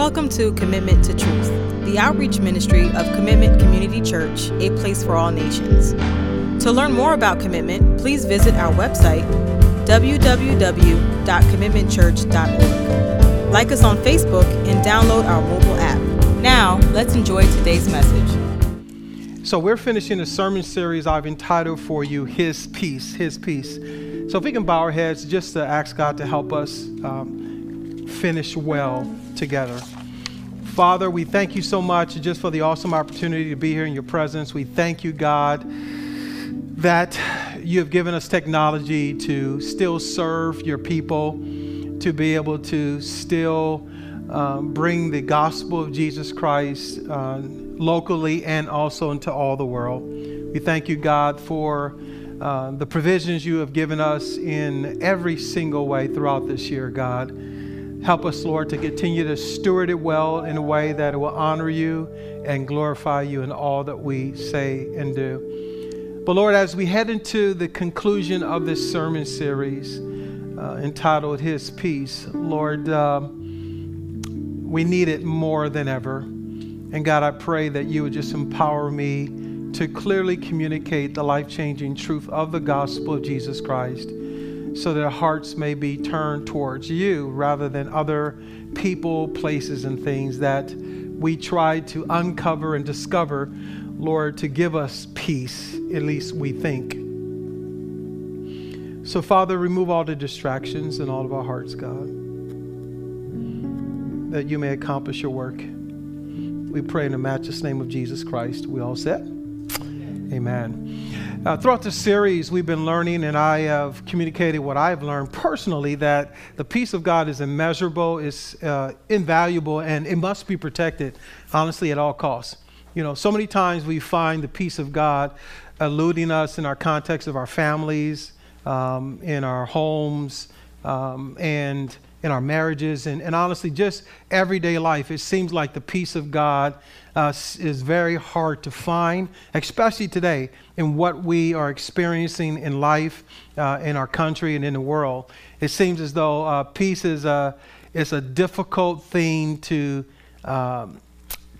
Welcome to Commitment to Truth, the outreach ministry of Commitment Community Church, a place for all nations. To learn more about Commitment, please visit our website, www.commitmentchurch.org. Like us on Facebook and download our mobile app. Now, let's enjoy today's message. So, we're finishing a sermon series I've entitled for you, His Peace, His Peace. So, if we can bow our heads just to ask God to help us um, finish well together. Father, we thank you so much just for the awesome opportunity to be here in your presence. We thank you, God, that you have given us technology to still serve your people, to be able to still um, bring the gospel of Jesus Christ uh, locally and also into all the world. We thank you, God, for uh, the provisions you have given us in every single way throughout this year, God. Help us, Lord, to continue to steward it well in a way that will honor you and glorify you in all that we say and do. But, Lord, as we head into the conclusion of this sermon series uh, entitled His Peace, Lord, uh, we need it more than ever. And God, I pray that you would just empower me to clearly communicate the life changing truth of the gospel of Jesus Christ so that our hearts may be turned towards you rather than other people, places, and things that we try to uncover and discover, Lord, to give us peace, at least we think. So, Father, remove all the distractions in all of our hearts, God, that you may accomplish your work. We pray in the matchless name of Jesus Christ. We all said, Amen. Uh, throughout the series, we've been learning, and I have communicated what I've learned personally that the peace of God is immeasurable, is uh, invaluable, and it must be protected, honestly, at all costs. You know, so many times we find the peace of God eluding us in our context of our families, um, in our homes, um, and in our marriages, and, and honestly, just everyday life. It seems like the peace of God uh, is very hard to find, especially today in what we are experiencing in life, uh, in our country, and in the world. It seems as though uh, peace is a, is a difficult thing to, um,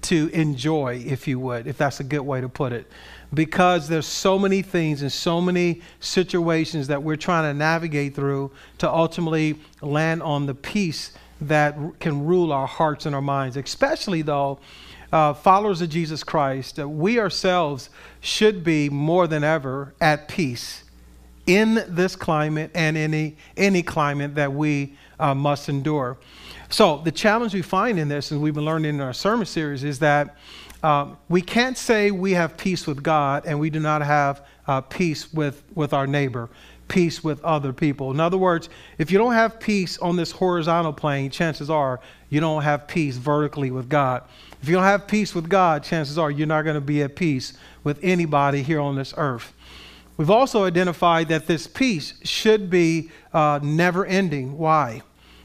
to enjoy, if you would, if that's a good way to put it. Because there's so many things and so many situations that we're trying to navigate through to ultimately land on the peace that can rule our hearts and our minds, especially though uh, followers of Jesus Christ, uh, we ourselves should be more than ever at peace in this climate and any, any climate that we uh, must endure. So, the challenge we find in this, and we've been learning in our sermon series, is that um, we can't say we have peace with God and we do not have uh, peace with, with our neighbor, peace with other people. In other words, if you don't have peace on this horizontal plane, chances are you don't have peace vertically with God. If you don't have peace with God, chances are you're not going to be at peace with anybody here on this earth. We've also identified that this peace should be uh, never ending. Why?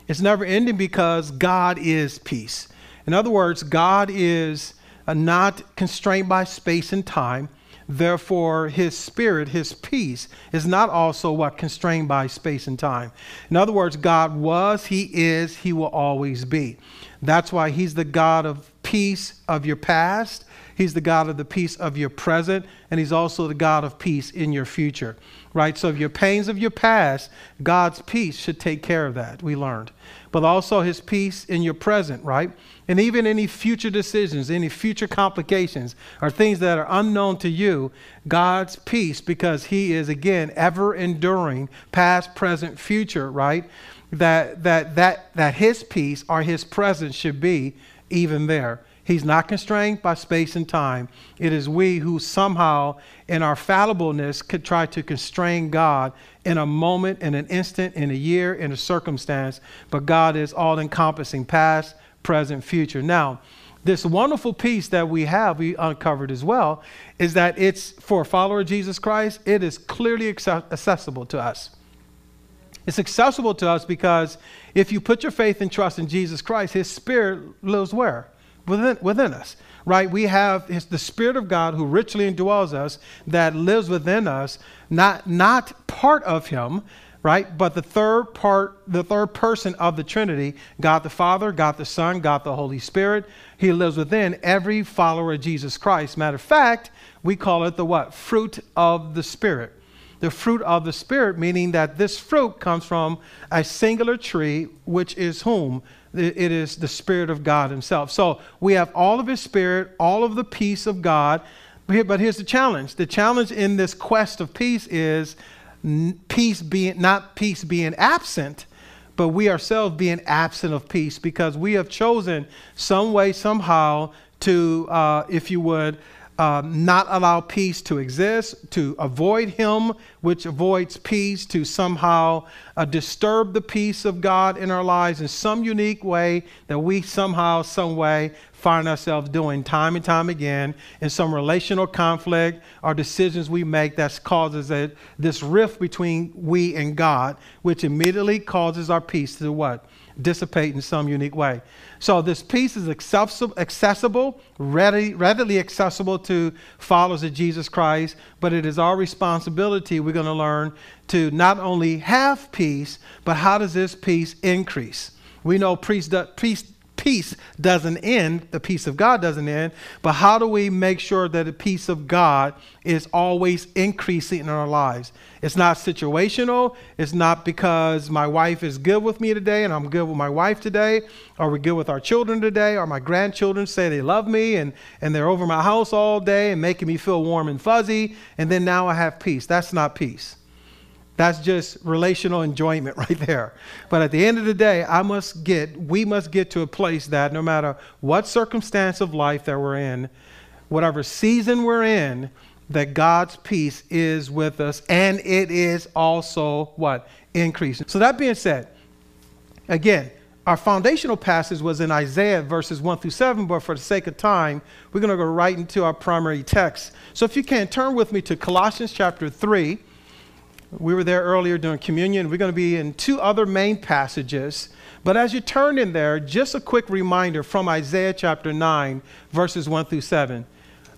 It's never ending because God is peace. In other words, God is Uh, not constrained by space and time. Therefore, his spirit, his peace, is not also what constrained by space and time. In other words, God was, he is, he will always be. That's why he's the God of peace of your past. He's the God of the peace of your present, and He's also the God of peace in your future, right? So, if your pains of your past, God's peace should take care of that, we learned. But also His peace in your present, right? And even any future decisions, any future complications, or things that are unknown to you, God's peace, because He is, again, ever enduring, past, present, future, right? That, that, that, that His peace or His presence should be even there. He's not constrained by space and time. It is we who somehow, in our fallibleness, could try to constrain God in a moment, in an instant, in a year, in a circumstance. But God is all encompassing, past, present, future. Now, this wonderful peace that we have, we uncovered as well, is that it's for a follower of Jesus Christ, it is clearly accessible to us. It's accessible to us because if you put your faith and trust in Jesus Christ, His Spirit lives where? Within, within us, right? We have his, the Spirit of God who richly indwells us, that lives within us, not, not part of Him, right? But the third part, the third person of the Trinity, God the Father, God the Son, God the Holy Spirit, He lives within every follower of Jesus Christ. Matter of fact, we call it the what? Fruit of the Spirit. The fruit of the Spirit, meaning that this fruit comes from a singular tree, which is whom? It is the Spirit of God Himself. So we have all of His Spirit, all of the peace of God. But here's the challenge the challenge in this quest of peace is peace being, not peace being absent, but we ourselves being absent of peace because we have chosen some way, somehow, to, uh, if you would, um, not allow peace to exist, to avoid Him, which avoids peace, to somehow uh, disturb the peace of God in our lives in some unique way that we somehow, some way find ourselves doing time and time again in some relational conflict or decisions we make that causes a, this rift between we and God, which immediately causes our peace to what? Dissipate in some unique way. So this peace is accessible, ready, readily accessible to followers of Jesus Christ, but it is our responsibility, we're going to learn, to not only have peace, but how does this peace increase? We know peace, peace, peace doesn't end, the peace of God doesn't end, but how do we make sure that the peace of God is always increasing in our lives? It's not situational. It's not because my wife is good with me today and I'm good with my wife today, or we're good with our children today, or my grandchildren say they love me and, and they're over my house all day and making me feel warm and fuzzy, and then now I have peace. That's not peace. That's just relational enjoyment right there. But at the end of the day, I must get, we must get to a place that no matter what circumstance of life that we're in, whatever season we're in, that God's peace is with us and it is also what? Increasing. So that being said, again, our foundational passage was in Isaiah verses 1 through 7, but for the sake of time, we're going to go right into our primary text. So if you can, turn with me to Colossians chapter 3. We were there earlier during communion. We're going to be in two other main passages. But as you turn in there, just a quick reminder from Isaiah chapter 9, verses 1 through 7.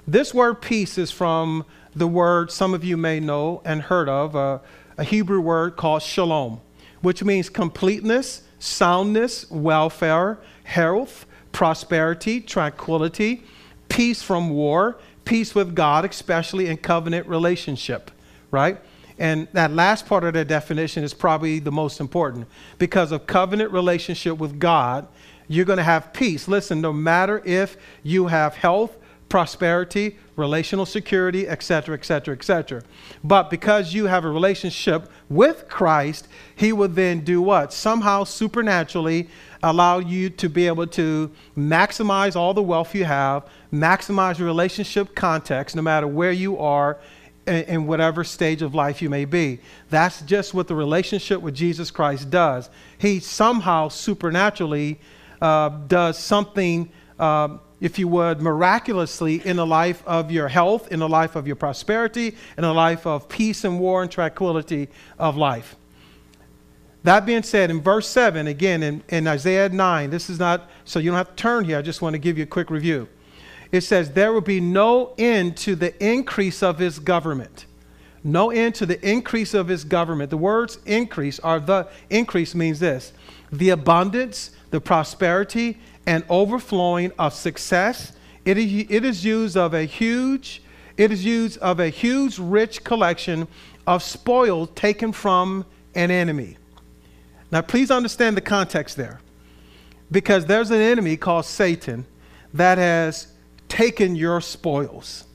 This word peace is from the word some of you may know and heard of, uh, a Hebrew word called shalom, which means completeness, soundness, welfare, health, prosperity, tranquility, peace from war, peace with God, especially in covenant relationship, right? And that last part of the definition is probably the most important because of covenant relationship with God, you're going to have peace. Listen, no matter if you have health, prosperity, relational security, etc., etc., etc. But because you have a relationship with Christ, He will then do what? Somehow supernaturally allow you to be able to maximize all the wealth you have, maximize your relationship context, no matter where you are in whatever stage of life you may be. That's just what the relationship with Jesus Christ does. He somehow supernaturally uh, does something, uh, if you would, miraculously in the life of your health, in the life of your prosperity, in the life of peace and war and tranquility of life. That being said, in verse 7, again in, in Isaiah 9, this is not, so you don't have to turn here, I just want to give you a quick review it says, There will be no end to the increase of his government. No end to the increase of his government. The words increase are the increase means this the abundance, the prosperity, and overflowing of success. It is, it is used of a huge, it is used of a huge, rich collection of spoil taken from an enemy. Now, please understand the context there. Because there's an enemy called Satan that has taken your spoils.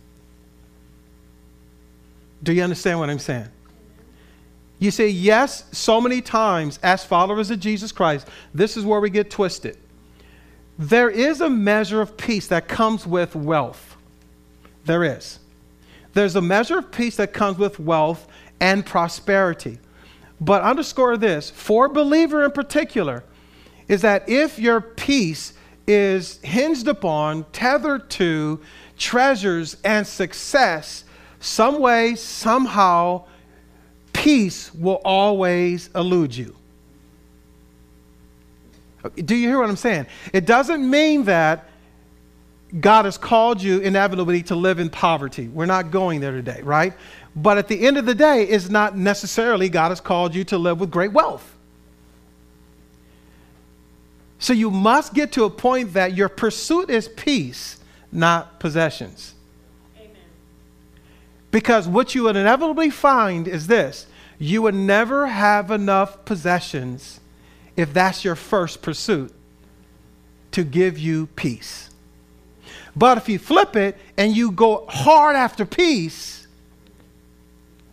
Do you understand what I'm saying? You say, yes, so many times as followers of Jesus Christ, this is where we get twisted. There is a measure of peace that comes with wealth. There is. There's a measure of peace that comes with wealth and prosperity. But underscore this for believer in particular, is that if your peace is hinged upon, tethered to treasures and success, some way, somehow, peace will always elude you. Do you hear what I'm saying? It doesn't mean that God has called you inevitably to live in poverty. We're not going there today, right? But at the end of the day, it's not necessarily God has called you to live with great wealth. So you must get to a point that your pursuit is peace, not possessions. Amen. Because what you would inevitably find is this you would never have enough possessions if that's your first pursuit to give you peace. But if you flip it and you go hard after peace,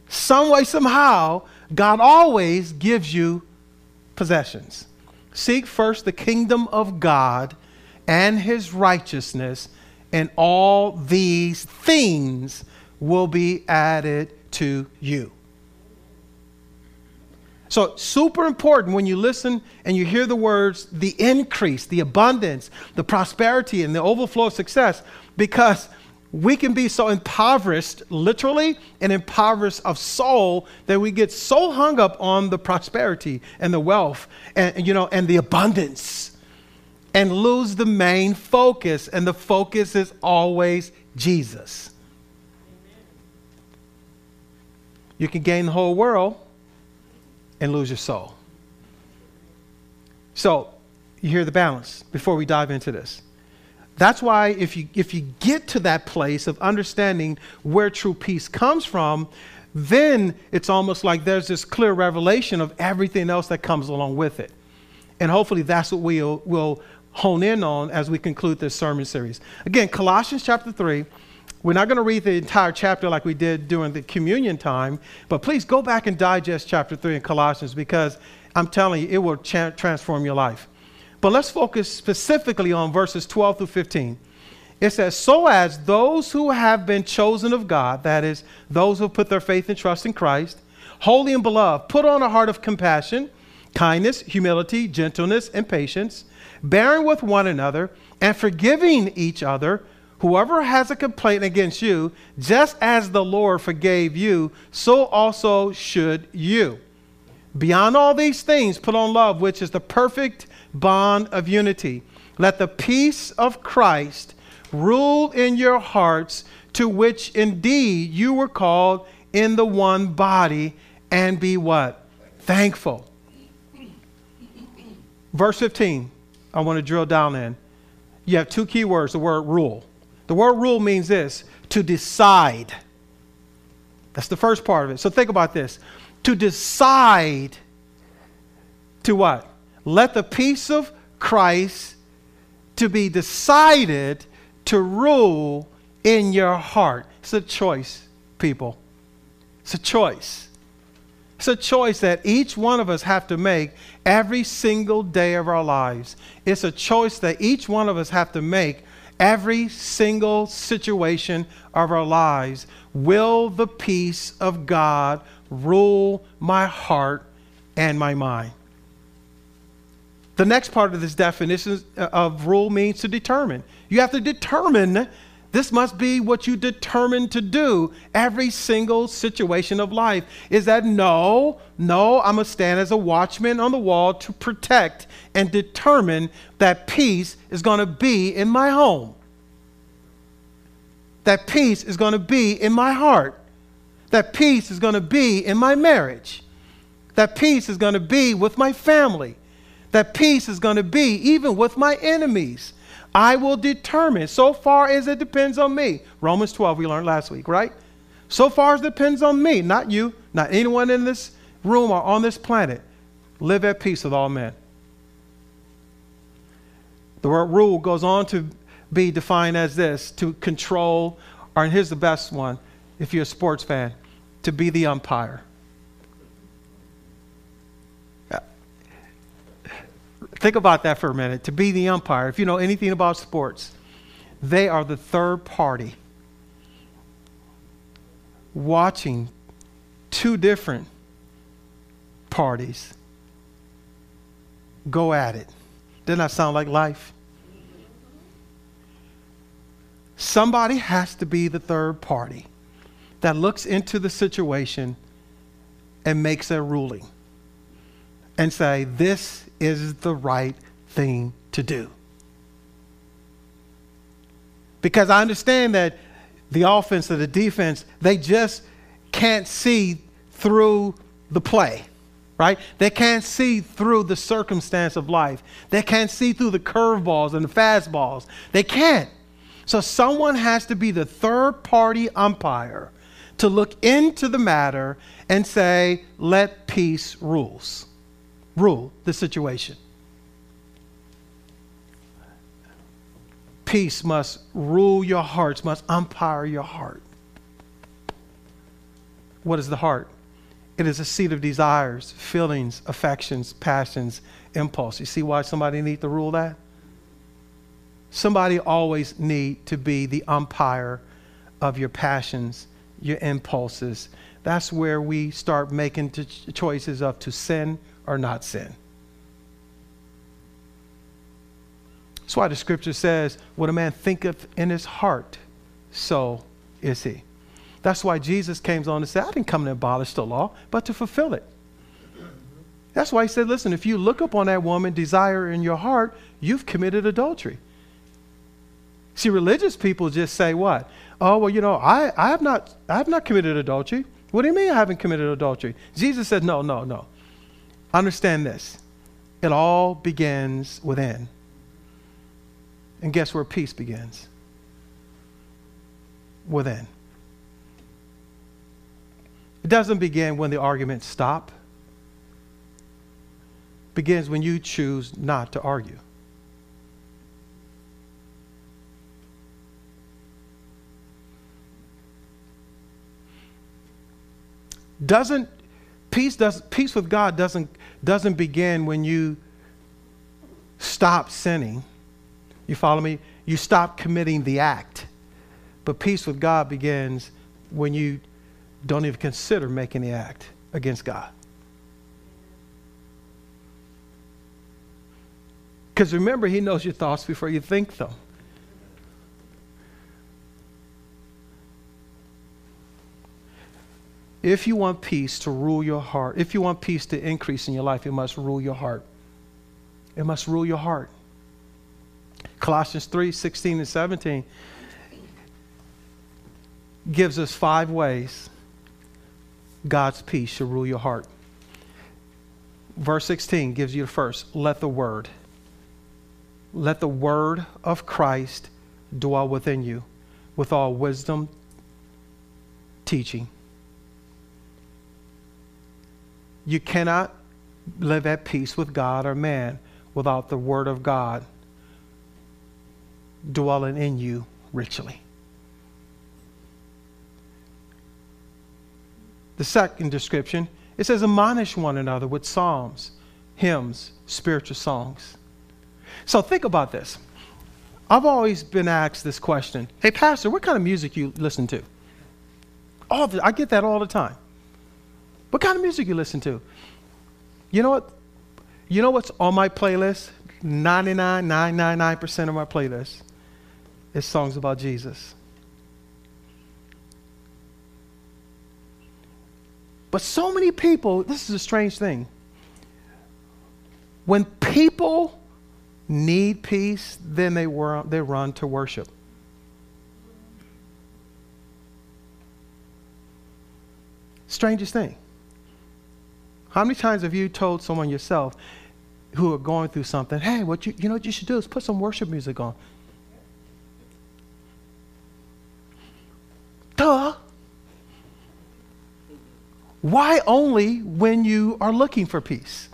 some way, somehow, God always gives you possessions. Seek first the kingdom of God and his righteousness, and all these things will be added to you. So, super important when you listen and you hear the words the increase, the abundance, the prosperity, and the overflow of success, because we can be so impoverished, literally, and impoverished of soul that we get so hung up on the prosperity and the wealth and, you know, and the abundance and lose the main focus. And the focus is always Jesus. You can gain the whole world and lose your soul. So, you hear the balance before we dive into this. That's why if you if you get to that place of understanding where true peace comes from, then it's almost like there's this clear revelation of everything else that comes along with it. And hopefully that's what we'll, we'll hone in on as we conclude this sermon series. Again, Colossians chapter 3, we're not going to read the entire chapter like we did during the communion time, but please go back and digest chapter 3 in Colossians because I'm telling you, it will cha- transform your life. But let's focus specifically on verses 12 through 15. It says, So as those who have been chosen of God, that is, those who put their faith and trust in Christ, holy and beloved, put on a heart of compassion, kindness, humility, gentleness, and patience, bearing with one another, and forgiving each other Whoever has a complaint against you, just as the Lord forgave you, so also should you. Beyond all these things, put on love, which is the perfect bond of unity. Let the peace of Christ rule in your hearts, to which indeed you were called in the one body, and be what? Thankful. Verse 15, I want to drill down in. You have two key words the word rule. The word rule means this to decide. That's the first part of it. So think about this. To decide to what? Let the peace of Christ to be decided to rule in your heart. It's a choice, people. It's a choice. It's a choice that each one of us have to make every single day of our lives. It's a choice that each one of us have to make every single situation of our lives. Will the peace of God rule my heart and my mind? The next part of this definition of rule means to determine. You have to determine this must be what you determine to do every single situation of life. Is that no, no, I'm going to stand as a watchman on the wall to protect and determine that peace is going to be in my home that peace is going to be in my heart. That peace is going to be in my marriage. That peace is going to be with my family. That peace is going to be even with my enemies. I will determine so far as it depends on me. Romans 12, we learned last week, right? So far as it depends on me, not you, not anyone in this room or on this planet. Live at peace with all men. The word rule goes on to be defined as this to control, or here's the best one if you're a sports fan, to be the umpire. Uh, think about that for a minute. To be the umpire, if you know anything about sports, they are the third party watching two different parties go at it. Doesn't that sound like life? Somebody has to be the third party that looks into the situation and makes a ruling and say, this is the right thing to do. Because I understand that the offense or the defense, they just can't see through the play, right? They can't see through the circumstance of life. They can't see through the curveballs and the fastballs. They can't. So someone has to be the third party umpire to look into the matter and say, let peace rules, rule the situation. Peace must rule your hearts, must umpire your heart. What is the heart? It is a seat of desires, feelings, affections, passions, impulse. You see why somebody need to rule that? Somebody always need to be the umpire of your passions, your impulses. That's where we start making choices of to sin or not sin. That's why the scripture says, What a man thinketh in his heart, so is he. That's why Jesus came on to say, I didn't come to abolish the law, but to fulfill it. That's why he said, Listen, if you look upon that woman, desire in your heart, you've committed adultery. See, religious people just say what? Oh, well, you know, I, I, have not, I have not committed adultery. What do you mean I haven't committed adultery? Jesus said, no, no, no. Understand this. It all begins within. And guess where peace begins? Within. It doesn't begin when the arguments stop. It begins when you choose not to argue. Doesn't peace does peace with God doesn't doesn't begin when you stop sinning. You follow me? You stop committing the act. But peace with God begins when you don't even consider making the act against God. Because remember, He knows your thoughts before you think them. If you want peace to rule your heart, if you want peace to increase in your life, it must rule your heart. It must rule your heart. Colossians 3 16 and 17 gives us five ways God's peace should rule your heart. Verse 16 gives you the first let the word, let the word of Christ dwell within you with all wisdom, teaching You cannot live at peace with God or man without the Word of God dwelling in you richly. The second description it says, admonish one another with psalms, hymns, spiritual songs. So think about this. I've always been asked this question Hey, Pastor, what kind of music you listen to? All the, I get that all the time. What kind of music you listen to? You know what? You know what's on my playlist? 99.999% of my playlist is songs about Jesus. But so many people, this is a strange thing. When people need peace, then they, they run to worship. Strangest thing. How many times have you told someone yourself who are going through something, hey, what you, you know what you should do is put some worship music on? Duh. Why only when you are looking for peace?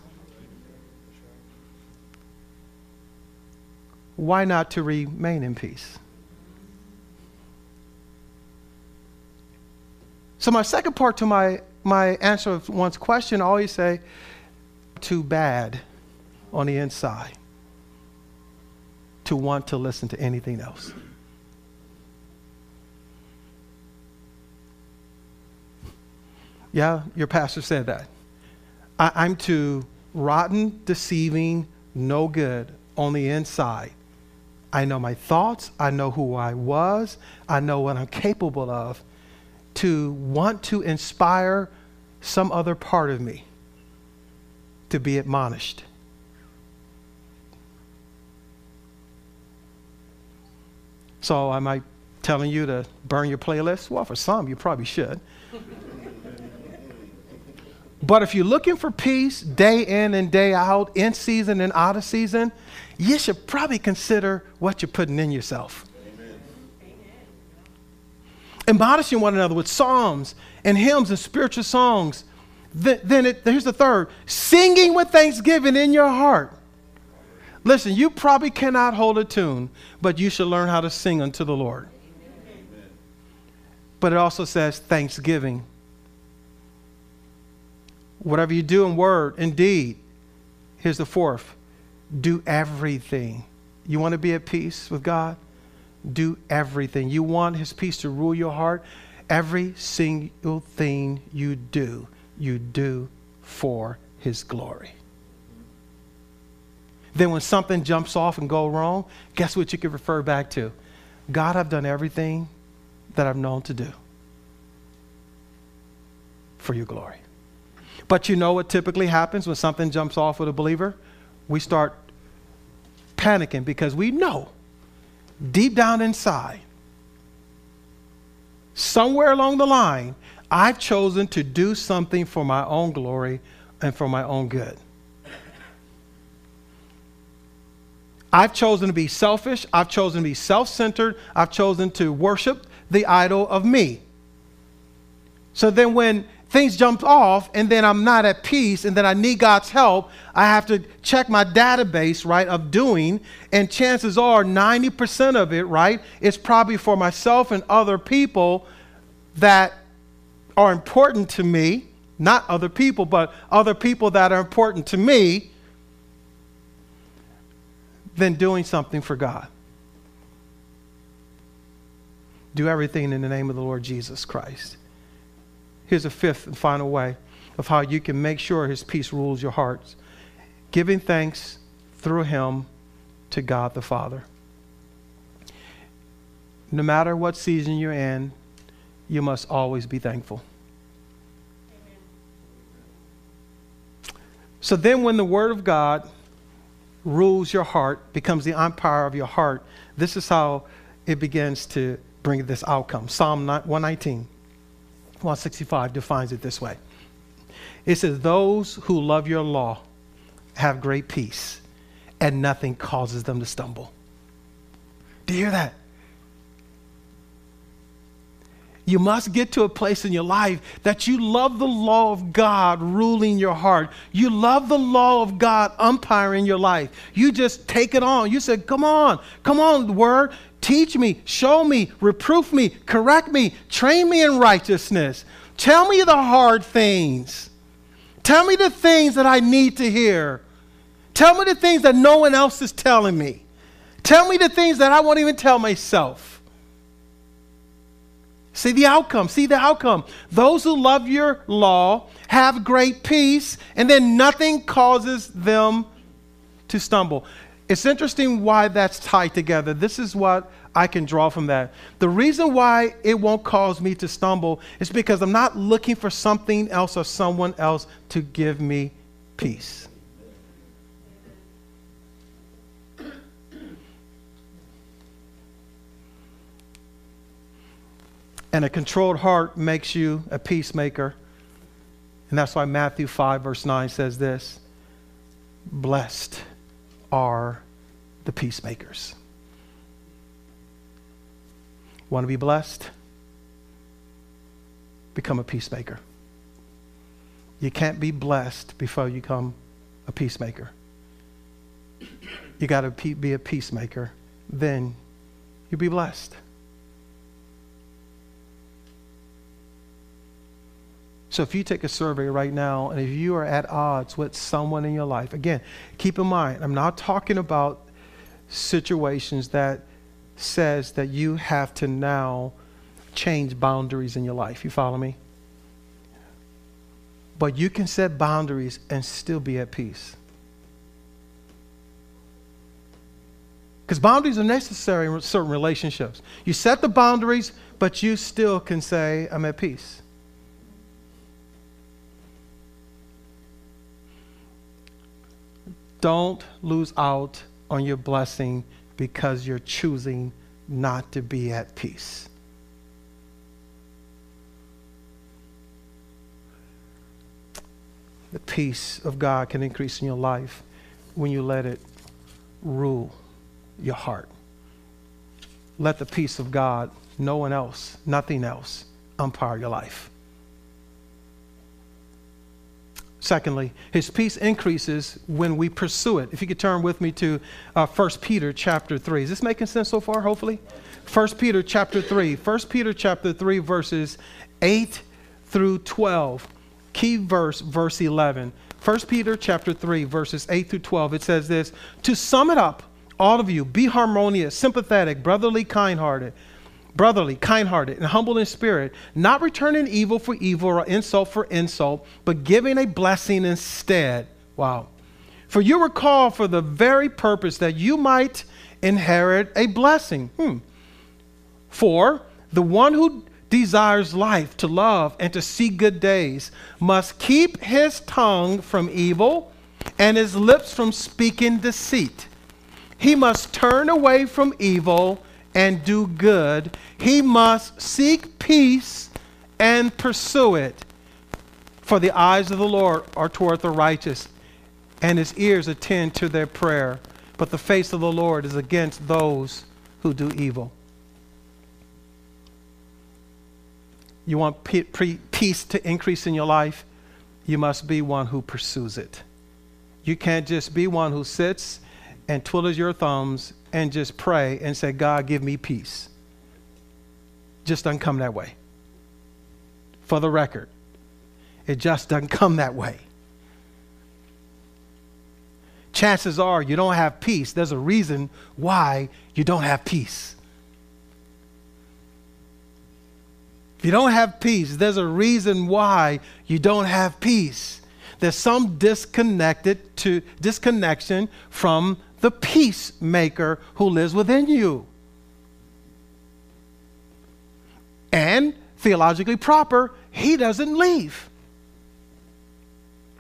Why not to remain in peace? So, my second part to my my answer of one's question, I always say, too bad on the inside to want to listen to anything else. Yeah, your pastor said that. I, am too rotten, deceiving, no good on the inside. I know my thoughts. I know who I was. I know what I'm capable of to want to inspire some other part of me to be admonished. So, am I telling you to burn your playlist? Well, for some, you probably should. But if you're looking for peace day in and day out, in season and out of season, you should probably consider what you're putting in yourself. Amen. Admonishing one another with psalms and hymns and spiritual songs. Then, it, here's the third singing with thanksgiving in your heart. Listen, you probably cannot hold a tune, but you should learn how to sing unto the Lord. Amen. But it also says thanksgiving whatever you do in word and deed, here's the fourth do everything. You want to be at peace with God? Do everything. You want His peace to rule your heart? Every single thing you do, you do for His glory. Then when something jumps off and go wrong, guess what you can refer back to? God, I've done everything that I've known to do for your glory. But you know what typically happens when something jumps off with a believer? We start panicking because we know deep down inside, somewhere along the line, I've chosen to do something for my own glory and for my own good. I've chosen to be selfish. I've chosen to be self centered. I've chosen to worship the idol of me. So then, when things jump off and then I'm not at peace and then I need God's help, I have to check my database, right, of doing. And chances are 90% of it, right, is probably for myself and other people that are important to me. Not other people, but other people that are important to me than doing something for God. Do everything in the name of the Lord Jesus Christ. Here's a fifth and final way of how you can make sure His peace rules your hearts giving thanks through Him to God the Father. No matter what season you're in, you must always be thankful. So then, when the Word of God rules your heart, becomes the umpire of your heart, this is how it begins to bring this outcome. Psalm 119. 165 defines it this way it says, Those who love your law have great peace, and nothing causes them to stumble. Do you hear that? You must get to a place in your life that you love the law of God ruling your heart. You love the law of God umpiring your life. You just take it on. You said, Come on, come on, word. Teach me, show me, reproof me, correct me, train me in righteousness. Tell me the hard things. Tell me the things that I need to hear. Tell me the things that no one else is telling me. Tell me the things that I won't even tell myself. See the outcome. See the outcome. Those who love your law have great peace, and then nothing causes them to stumble. It's interesting why that's tied together. This is what I can draw from that. The reason why it won't cause me to stumble is because I'm not looking for something else or someone else to give me peace. And a controlled heart makes you a peacemaker. And that's why Matthew 5, verse 9 says this Blessed are the peacemakers. Want to be blessed? Become a peacemaker. You can't be blessed before you become a peacemaker. You got to be a peacemaker, then you'll be blessed. So if you take a survey right now, and if you are at odds with someone in your life, again, keep in mind, I'm not talking about situations that says that you have to now change boundaries in your life. You follow me? But you can set boundaries and still be at peace. Because boundaries are necessary in certain relationships. You set the boundaries, but you still can say, I'm at peace. Don't lose out on your blessing because you're choosing not to be at peace. The peace of God can increase in your life when you let it rule your heart. Let the peace of God, no one else, nothing else, umpire your life. Secondly, his peace increases when we pursue it. If you could turn with me to uh, 1 Peter chapter 3. Is this making sense so far, hopefully? 1 Peter chapter 3. 1 Peter chapter 3, verses 8 through 12. Key verse, verse 11. 1 Peter chapter 3, verses 8 through 12. It says this To sum it up, all of you, be harmonious, sympathetic, brotherly, kind hearted brotherly, kind hearted, and humble in spirit, not returning evil for evil or insult for insult, but giving a blessing instead. Wow. For you were called for the very purpose that you might inherit a blessing. Hmm. For the one who desires life, to love, and to see good days must keep his tongue from evil and his lips from speaking deceit. He must turn away from evil and do good. He must seek peace and pursue it. For the eyes of the Lord are toward the righteous, and his ears attend to their prayer. But the face of the Lord is against those who do evil. You want peace to increase in your life? You must be one who pursues it. You can't just be one who sits and twiddles your thumbs and just pray and say, God, give me peace. Just doesn't come that way. For the record, it just doesn't come that way. Chances are you don't have peace. There's a reason why you don't have peace. If you don't have peace, there's a reason why you don't have peace. There's some disconnected to disconnection from the peacemaker who lives within you. And theologically proper, he doesn't leave.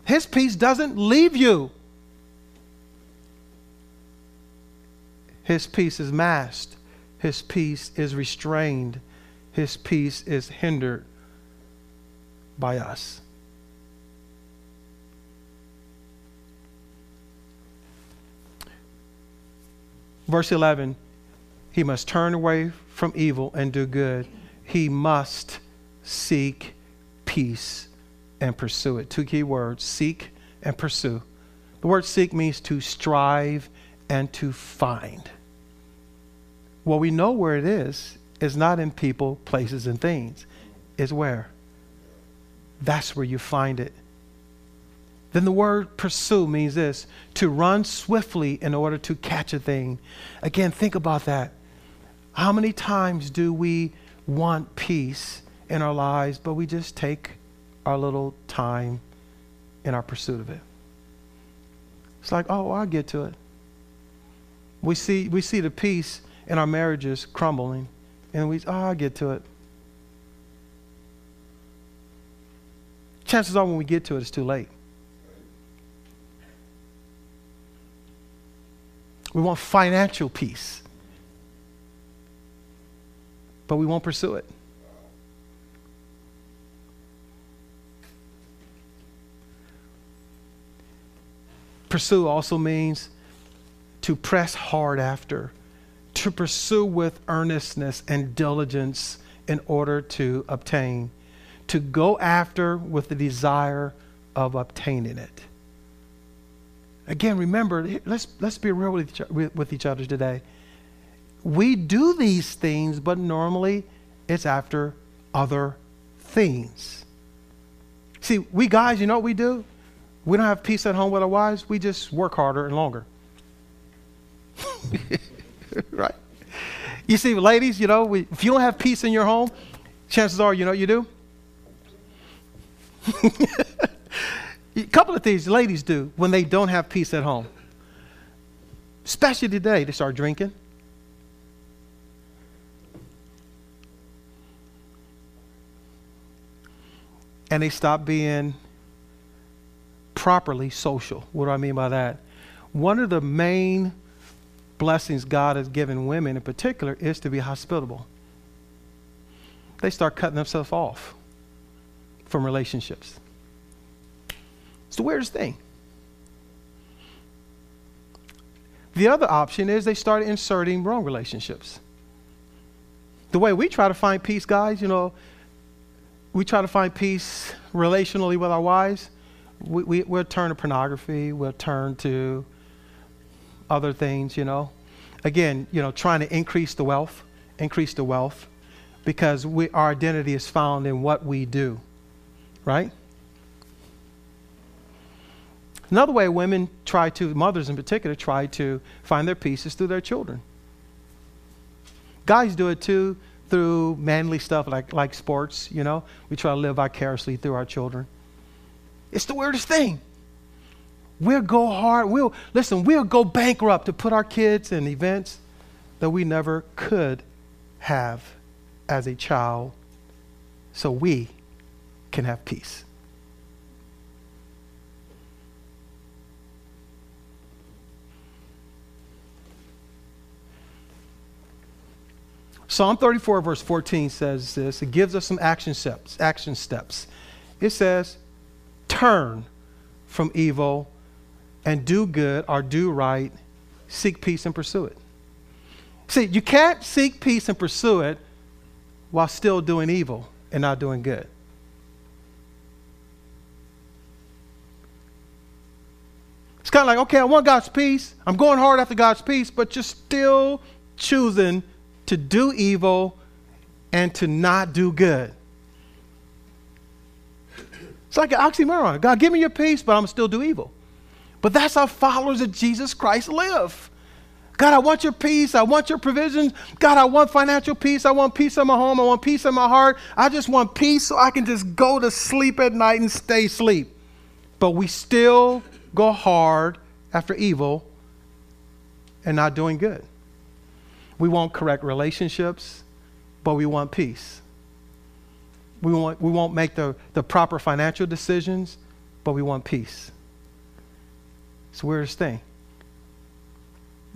His peace doesn't leave you. His peace is masked. His peace is restrained. His peace is hindered by us. Verse 11 He must turn away from evil and do good. He must seek peace and pursue it. Two key words seek and pursue. The word seek means to strive and to find. Well, we know where it is. It's not in people, places, and things. It's where? That's where you find it then the word pursue means this to run swiftly in order to catch a thing. Again, think about that. How many times do we want peace in our lives, but we just take our little time in our pursuit of it? It's like, oh, I'll get to it. We see, we see the peace in our marriages crumbling, and we, oh, I'll get to it. Chances are when we get to it, it's too late. We want financial peace, but we won't pursue it. Pursue also means to press hard after, to pursue with earnestness and diligence in order to obtain, to go after with the desire of obtaining it. Again, remember, let's, let's be real with each, with each other today. We do these things, but normally it's after other things. See, we guys, you know what we do? We don't have peace at home with our wives. We just work harder and longer. right? You see, ladies, you know, we, if you don't have peace in your home, chances are, you know what you do? A couple of things ladies do when they don't have peace at home. Especially today, they start drinking. And they stop being properly social. What do I mean by that? One of the main blessings God has given women in particular is to be hospitable. They start cutting themselves off from relationships. It's the weirdest thing. The other option is they start inserting wrong relationships. The way we try to find peace, guys, you know, we try to find peace relationally with our wives. We, we, we'll turn to pornography, we'll turn to other things, you know. Again, you know, trying to increase the wealth, increase the wealth, because we, our identity is found in what we do, right? Another way women try to, mothers in particular, try to find their peace is through their children. Guys do it too through manly stuff like, like sports, you know. We try to live vicariously through our children. It's the weirdest thing. We'll go hard. We'll listen, we'll go bankrupt to put our kids in events that we never could have as a child so we can have peace. Psalm 34, verse 14 says this. It gives us some action steps. Action steps. It says, turn from evil and do good or do right, seek peace and pursue it. See, you can't seek peace and pursue it while still doing evil and not doing good. It's kind of like, okay, I want God's peace. I'm going hard after God's peace, but you're still choosing to do evil and to not do good. It's like an oxymoron. God, give me your peace, but I'm still do evil. But that's how followers of Jesus Christ live. God, I want your peace. I want your provisions. God, I want financial peace. I want peace in my home. I want peace in my heart. I just want peace so I can just go to sleep at night and stay asleep. But we still go hard after evil and not doing good. We want correct relationships, but we want peace. We, want, we won't make the, the proper financial decisions, but we want peace. It's the weirdest thing.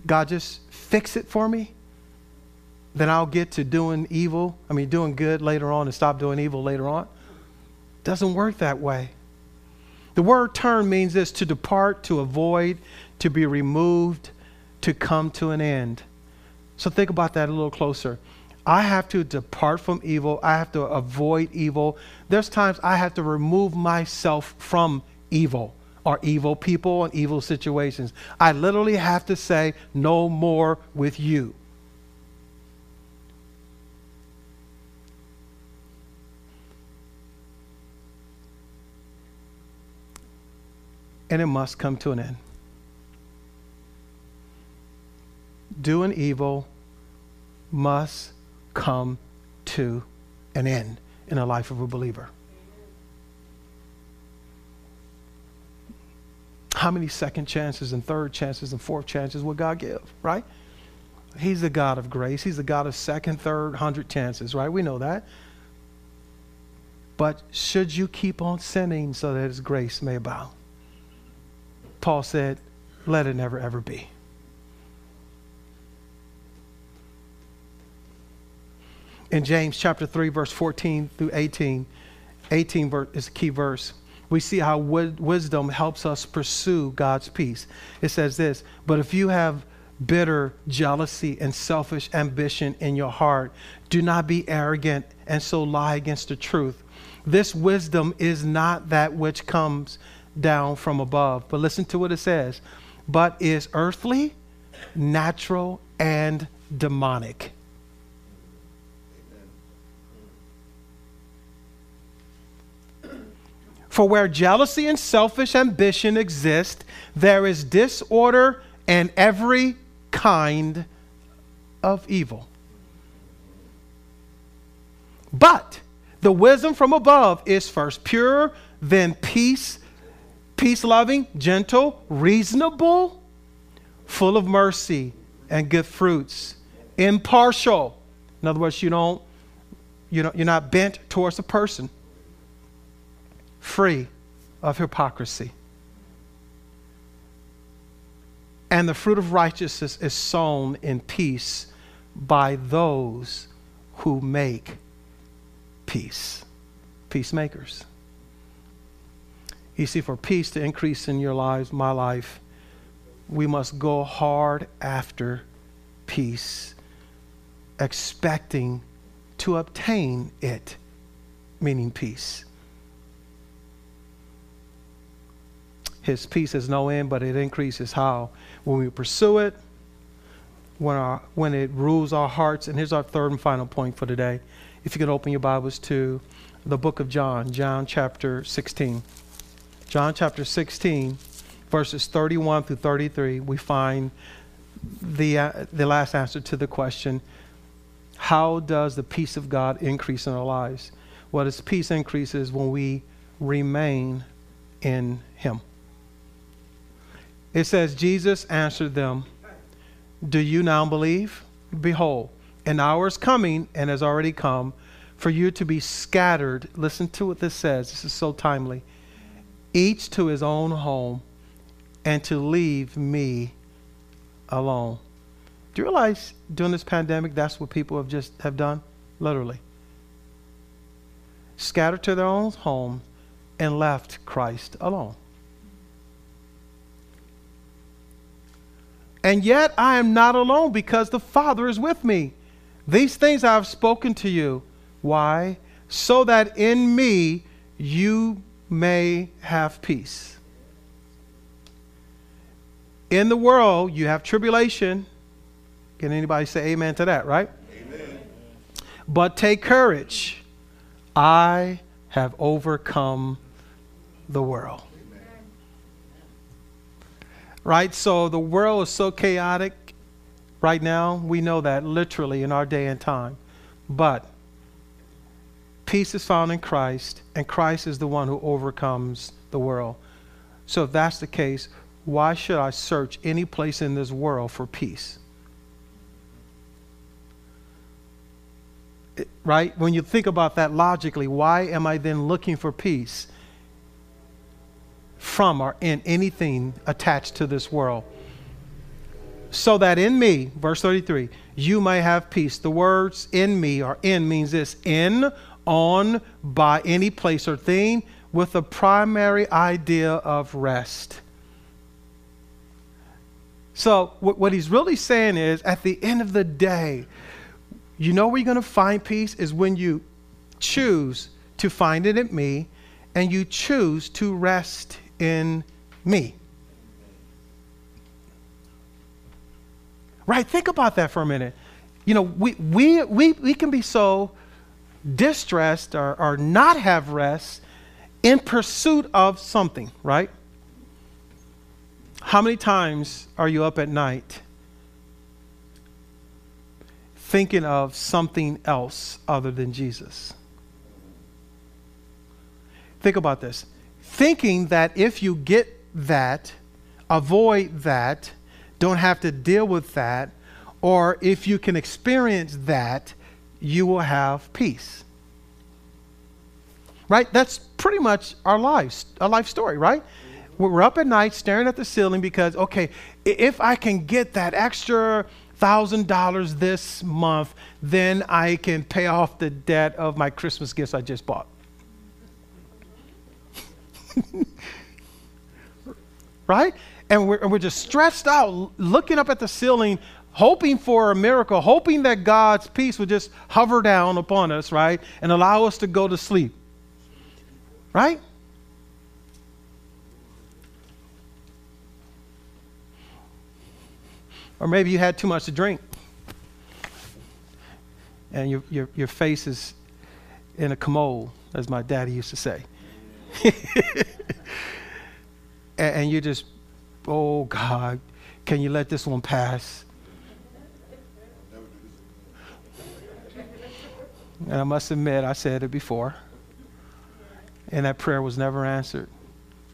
God, just fix it for me. Then I'll get to doing evil, I mean, doing good later on and stop doing evil later on. Doesn't work that way. The word turn means this to depart, to avoid, to be removed, to come to an end. So think about that a little closer. I have to depart from evil. I have to avoid evil. There's times I have to remove myself from evil or evil people and evil situations. I literally have to say, no more with you. And it must come to an end. doing evil must come to an end in the life of a believer. How many second chances and third chances and fourth chances will God give, right? He's the God of grace. He's the God of second, third, hundred chances, right? We know that. But should you keep on sinning so that His grace may abound? Paul said, let it never, ever be. In James chapter 3, verse 14 through 18. 18 verse is a key verse. We see how wisdom helps us pursue God's peace. It says this But if you have bitter jealousy and selfish ambition in your heart, do not be arrogant and so lie against the truth. This wisdom is not that which comes down from above. But listen to what it says but is earthly, natural, and demonic. For where jealousy and selfish ambition exist, there is disorder and every kind of evil. But the wisdom from above is first pure, then peace, peace loving, gentle, reasonable, full of mercy and good fruits, impartial. In other words, you don't, you know, you're not bent towards a person free of hypocrisy. And the fruit of righteousness is sown in peace by those who make peace. Peacemakers. You see, for peace to increase in your lives, my life, we must go hard after peace, expecting to obtain it, meaning peace. His peace has no end, but it increases how? When we pursue it, when, our, when it rules our hearts. And here's our third and final point for today. If you could open your Bibles to the book of John, John chapter 16. John chapter 16, verses 31 through 33, we find the, uh, the last answer to the question how does the peace of God increase in our lives? Well, this peace increases when we remain in Him. It says, Jesus answered them, Do you now believe? Behold, an hour is coming and has already come for you to be scattered. Listen to what this says. This is so timely. Each to his own home and to leave me alone. Do you realize during this pandemic that's what people have just have done? Literally. Scattered to their own home and left Christ alone. And yet I am not alone because the Father is with me. These things I have spoken to you. Why? So that in me you may have peace. In the world, you have tribulation. Can anybody say amen to that, right? Amen. But take courage. I have overcome the world right? So the world is so chaotic right now. We know that literally in our day and time. But peace is found in Christ, and Christ is the one who overcomes the world. So if that's the case, why should I search any place in this world for peace? right? When you think about that logically, why am I then looking for peace? From or in anything attached to this world. So that in me, verse 33, you may have peace. The words in me or in means this in, on, by any place or thing, with the primary idea of rest. So, what he's really saying is at the end of the day, you know where you're going to find peace is when you choose to find it in me and you choose to rest in me. Right? Think about that for a minute. You know, we, we, we, we can be so distressed or, or not have rest in pursuit of something, right? How many times are you up at night thinking of something else other than Jesus? Think about this thinking that if you get that, avoid that, don't have to deal with that, or if you can experience that, you will have peace. Right? That's pretty much our lives, our life story, right? We're up at night staring at the ceiling because, okay, if I can get that extra thousand dollars this month, then I can pay off the debt of my Christmas gifts I just bought. right? And we're, and we're just stressed out, looking up at the ceiling, hoping for a miracle, hoping that God's peace would just hover down upon us, right? And allow us to go to sleep. Right? Or maybe you had too much to drink. And your, your, your face is in a commode, as my daddy used to say. and, you just, oh God, can you let this one pass? And I must admit, I said it before. And that prayer was never answered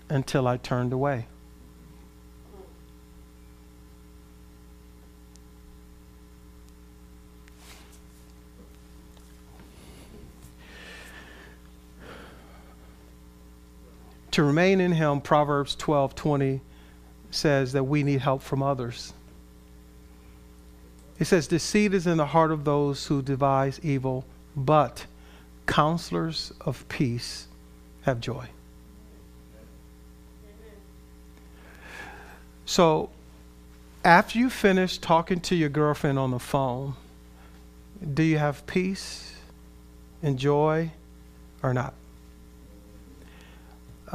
until I turned away. To remain in him, Proverbs 12 20 says that we need help from others. It says, Deceit is in the heart of those who devise evil, but counselors of peace have joy. So, after you finish talking to your girlfriend on the phone, do you have peace and joy or not?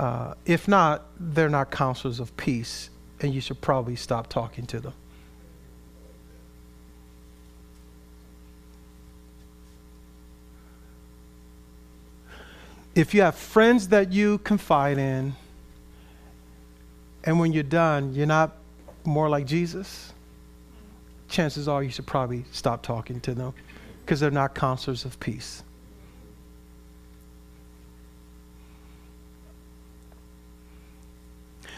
Uh, if not, they're not counselors of peace, and you should probably stop talking to them. If you have friends that you confide in, and when you're done, you're not more like Jesus, chances are you should probably stop talking to them because they're not counselors of peace.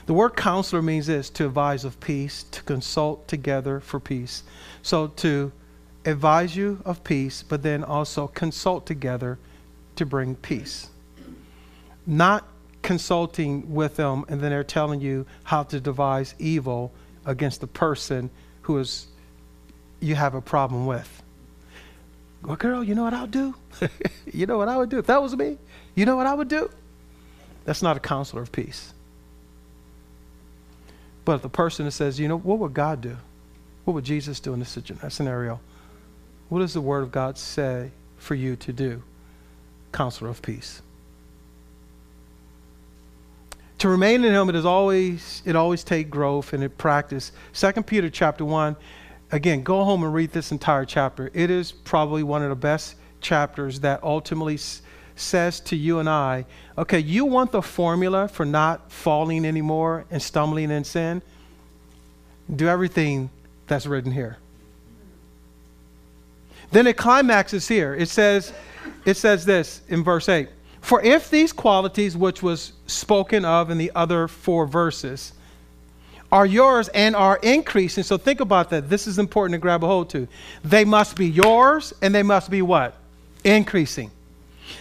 The word counselor means this to advise of peace, to consult together for peace. So to advise you of peace, but then also consult together to bring peace. Not consulting with them and then they're telling you how to devise evil against the person who is you have a problem with. Well, girl, you know what I'll do? you know what I would do? If that was me, you know what I would do? That's not a counselor of peace. But the person that says, you know, what would God do? What would Jesus do in this uh, scenario? What does the Word of God say for you to do? Counselor of peace. To remain in Him, it is always it always take growth and it practice. Second Peter chapter one, again, go home and read this entire chapter. It is probably one of the best chapters that ultimately says to you and I, okay, you want the formula for not falling anymore and stumbling in sin? Do everything that's written here. Then it climaxes here. It says, it says this in verse 8. For if these qualities which was spoken of in the other four verses are yours and are increasing, so think about that. This is important to grab a hold to. They must be yours and they must be what? Increasing.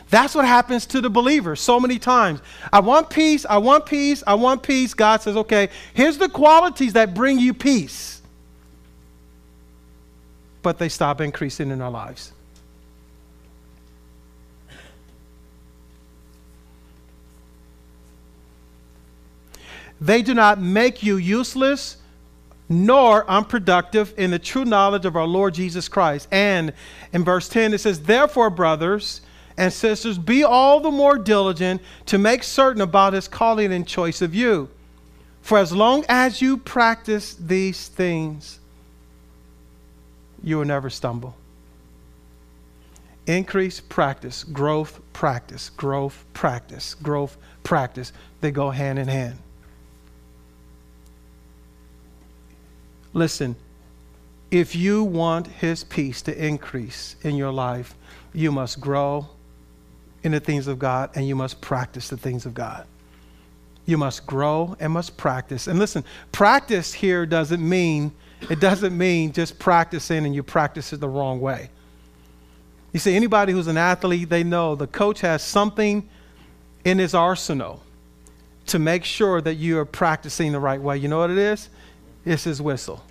That's what happens to the believer so many times. I want peace, I want peace, I want peace. God says, okay, here's the qualities that bring you peace. But they stop increasing in our lives. They do not make you useless nor unproductive in the true knowledge of our Lord Jesus Christ. And in verse 10, it says, Therefore, brothers, and sisters, be all the more diligent to make certain about his calling and choice of you. For as long as you practice these things, you will never stumble. Increase practice, growth practice, growth practice, growth practice. They go hand in hand. Listen, if you want his peace to increase in your life, you must grow in the things of God and you must practice the things of God. You must grow and must practice. And listen, practice here doesn't mean it doesn't mean just practicing and you practice it the wrong way. You see, anybody who's an athlete, they know the coach has something in his arsenal to make sure that you are practicing the right way. You know what it is? It's his whistle.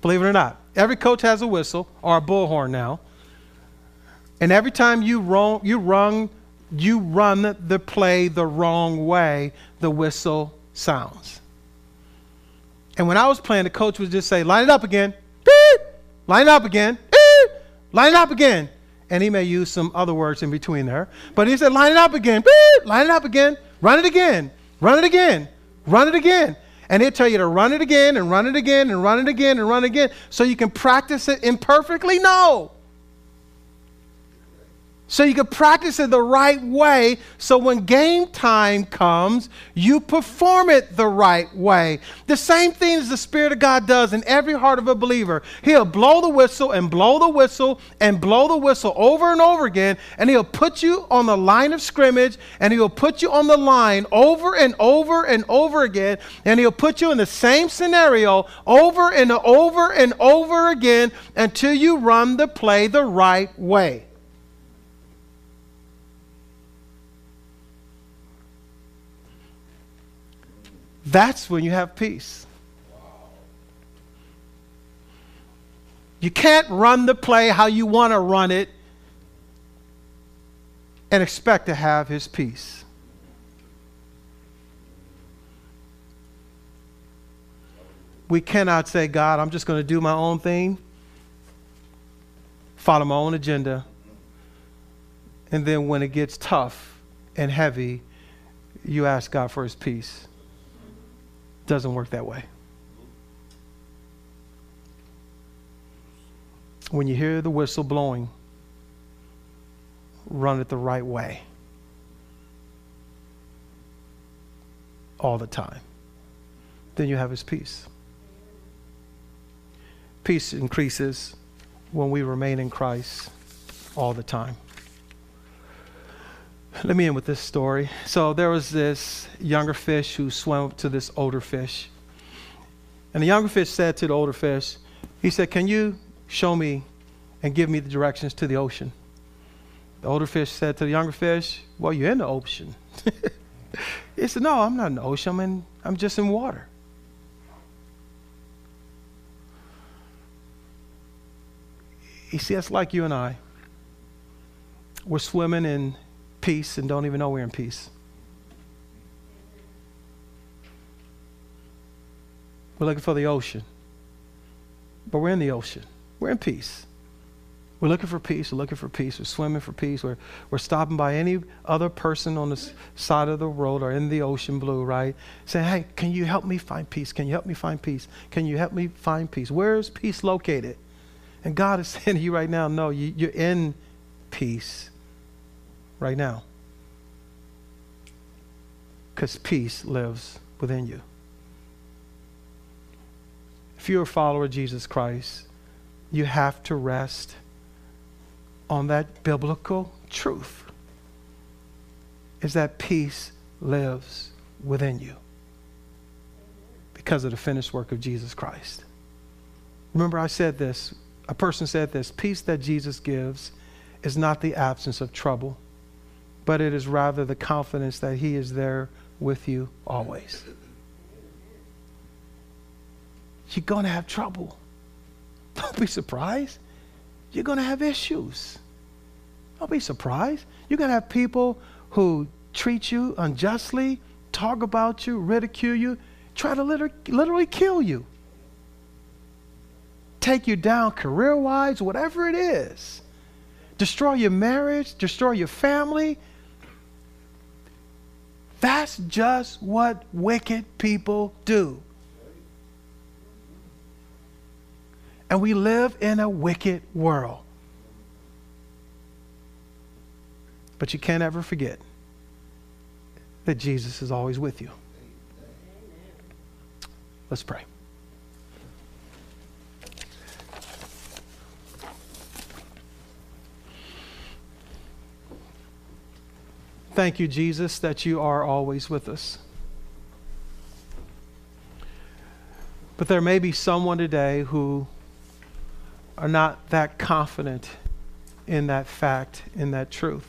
Believe it or not, every coach has a whistle or a bullhorn now. And every time you run, you you run the play the wrong way, the whistle sounds. And when I was playing, the coach would just say, "Line it up again, beep, line it up again, beep, line it up again." And he may use some other words in between there, but he said, "Line it up again, beep, line it up again, run it again, run it again, run it again." And he'll tell you to run it again and run it again and run it again and run it again so you can practice it imperfectly? No so you can practice it the right way. So when game time comes you perform it the right way. The same thing as the spirit of god does in every heart of a believer. He'll blow the whistle and blow the whistle and blow the whistle over and over again and he'll put you on the line of scrimmage and he'll put you on the line over and over and over again and he'll put you in the same scenario over and over and over again until you run the play the right way That's when you have peace. You can't run the play how you want to run it and expect to have his peace. We cannot say, God, I'm just going to do my own thing, follow my own agenda, and then when it gets tough and heavy, you ask God for his peace. Doesn't work that way. When you hear the whistle blowing, run it the right way. All the time. Then you have his peace. Peace increases when we remain in Christ all the time. Let me end with this story. So there was this younger fish who swam up to this older fish. And the younger fish said to the older fish, he said, Can you show me and give me the directions to the ocean? The older fish said to the younger fish, Well, you're in the ocean. he said, No, I'm not in the ocean. I'm, in, I'm just in water. You see, that's like you and I. We're swimming in peace and don't even know we're in peace. We're looking for the ocean, but we're in the ocean. We're in peace. We're looking for peace. We're looking for peace. We're swimming for peace. We're, we're stopping by any other person on the side of the road or in the ocean blue, right? Saying, hey, can you help me find peace? Can you help me find peace? Can you help me find peace? Where is peace located? And God is saying to you right now, no, you, you're in peace right now. Because peace lives within you. If you're a follower of Jesus Christ, you have to rest on that biblical truth is that peace lives within you because of the finished work of Jesus Christ. Remember, I said this. A person said this peace that Jesus gives is not the absence of trouble, but it is rather the confidence that He is there with you always. You're going to have trouble. Don't be surprised. You're going to have issues. Don't be surprised. You're going to have people who treat you unjustly, talk about you, ridicule you, try to literally, literally kill you, take you down career wise, whatever it is, destroy your marriage, destroy your family. That's just what wicked people do. And we live in a wicked world. But you can't ever forget that Jesus is always with you. Let's pray. Thank you, Jesus, that you are always with us. But there may be someone today who are not that confident in that fact, in that truth.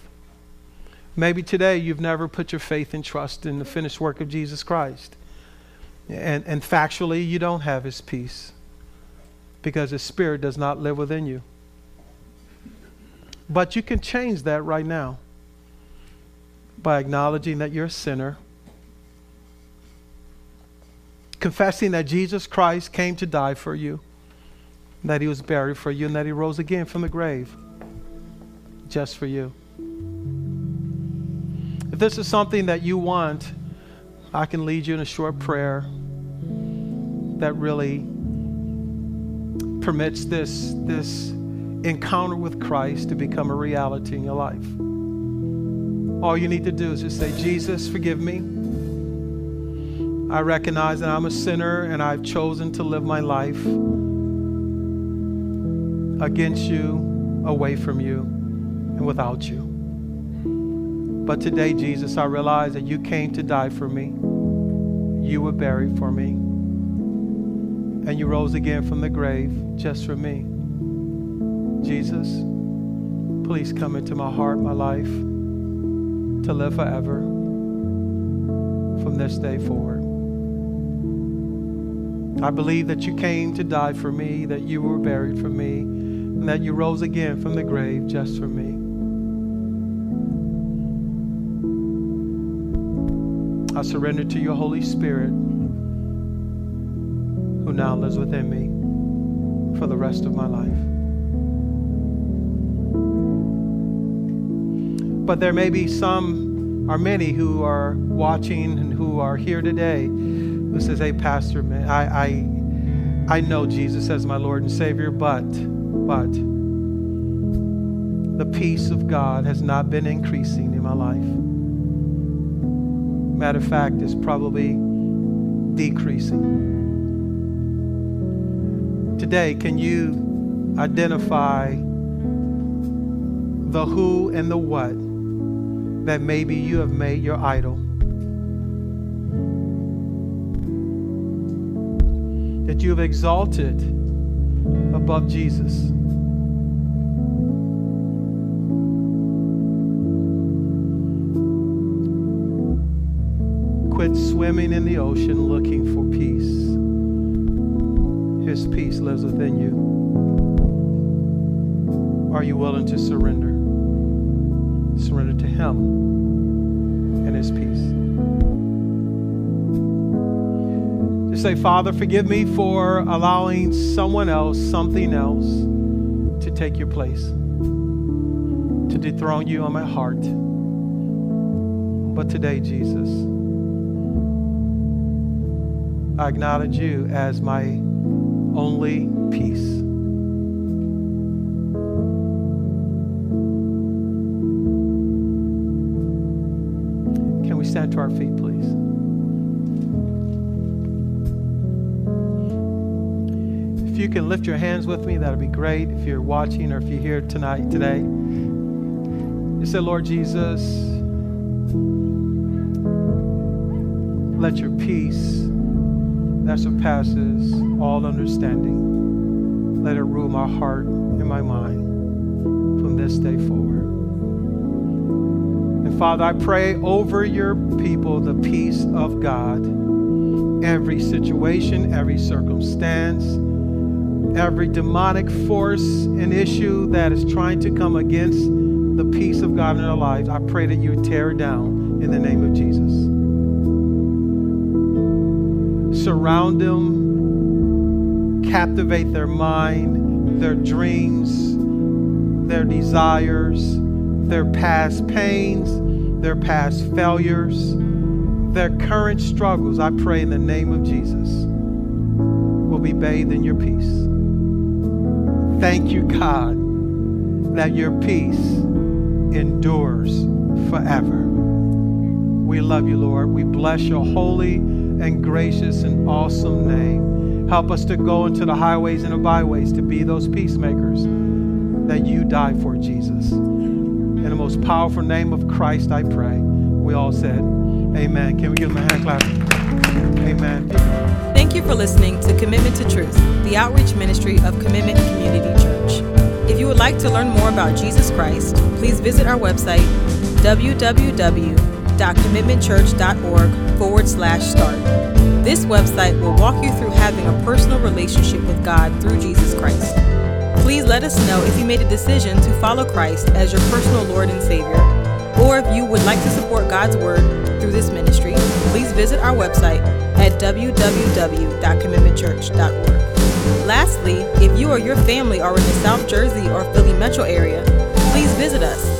Maybe today you've never put your faith and trust in the finished work of Jesus Christ. And, and factually, you don't have his peace because his spirit does not live within you. But you can change that right now by acknowledging that you're a sinner, confessing that Jesus Christ came to die for you that he was buried for you and that he rose again from the grave just for you. If this is something that you want, I can lead you in a short prayer that really permits this, this encounter with Christ to become a reality in your life. All you need to do is just say, Jesus, forgive me. I recognize that I'm a sinner and I've chosen to live my life against you, away from you, and without you. But today, Jesus, I realize that you came to die for me. You were buried for me. And you rose again from the grave just for me. Jesus, please come into my heart, my life, to live forever from this day forward. I believe that you came to die for me, that you were buried for me, and that you rose again from the grave just for me. I surrender to your Holy Spirit who now lives within me for the rest of my life. But there may be some or many who are watching and who are here today who says, Hey, Pastor, man, I, I, I know Jesus as my Lord and Savior, but, but, the peace of God has not been increasing in my life. Matter of fact, it's probably decreasing. Today, can you identify the who and the what that maybe you have made your idol? That you have exalted above Jesus? Quit swimming in the ocean looking for peace. His peace lives within you. Are you willing to surrender? Surrender to Him and His peace. Just say, Father, forgive me for allowing someone else, something else, to take your place, to dethrone you on my heart. But today, Jesus, I acknowledge you as my only peace. You can lift your hands with me, that'd be great. If you're watching or if you're here tonight, today, you say, Lord Jesus, let your peace that surpasses all understanding. Let it rule my heart and my mind from this day forward. And Father, I pray over your people the peace of God. Every situation, every circumstance, every demonic force and issue that is trying to come against the peace of God in our lives, I pray that you tear it down in the name of Jesus surround them, captivate their mind, their dreams, their desires, their past pains, their past failures, their current struggles. I pray in the name of Jesus will be bathed in your peace. Thank you, God, that your peace endures forever. We love you, Lord. We bless your holy and gracious and awesome name. Help us to go into the highways and the byways to be those peacemakers that you died for, Jesus. In the most powerful name of Christ, I pray. We all said, Amen. Can we give them a hand clap? Amen. You for listening to Commitment to Truth, the outreach ministry of Commitment Community Church. If you would like to learn more about Jesus Christ, please visit our website, www.commitmentchurch.org forward slash start. This website will walk you through having a personal relationship with God through Jesus Christ. Please let us know if you made a decision to follow Christ as your personal Lord and Savior, or if you would like to support God's Word through this ministry. Please visit our website at www.commitmentchurch.org. Lastly, if you or your family are in the South Jersey or Philly metro area, please visit us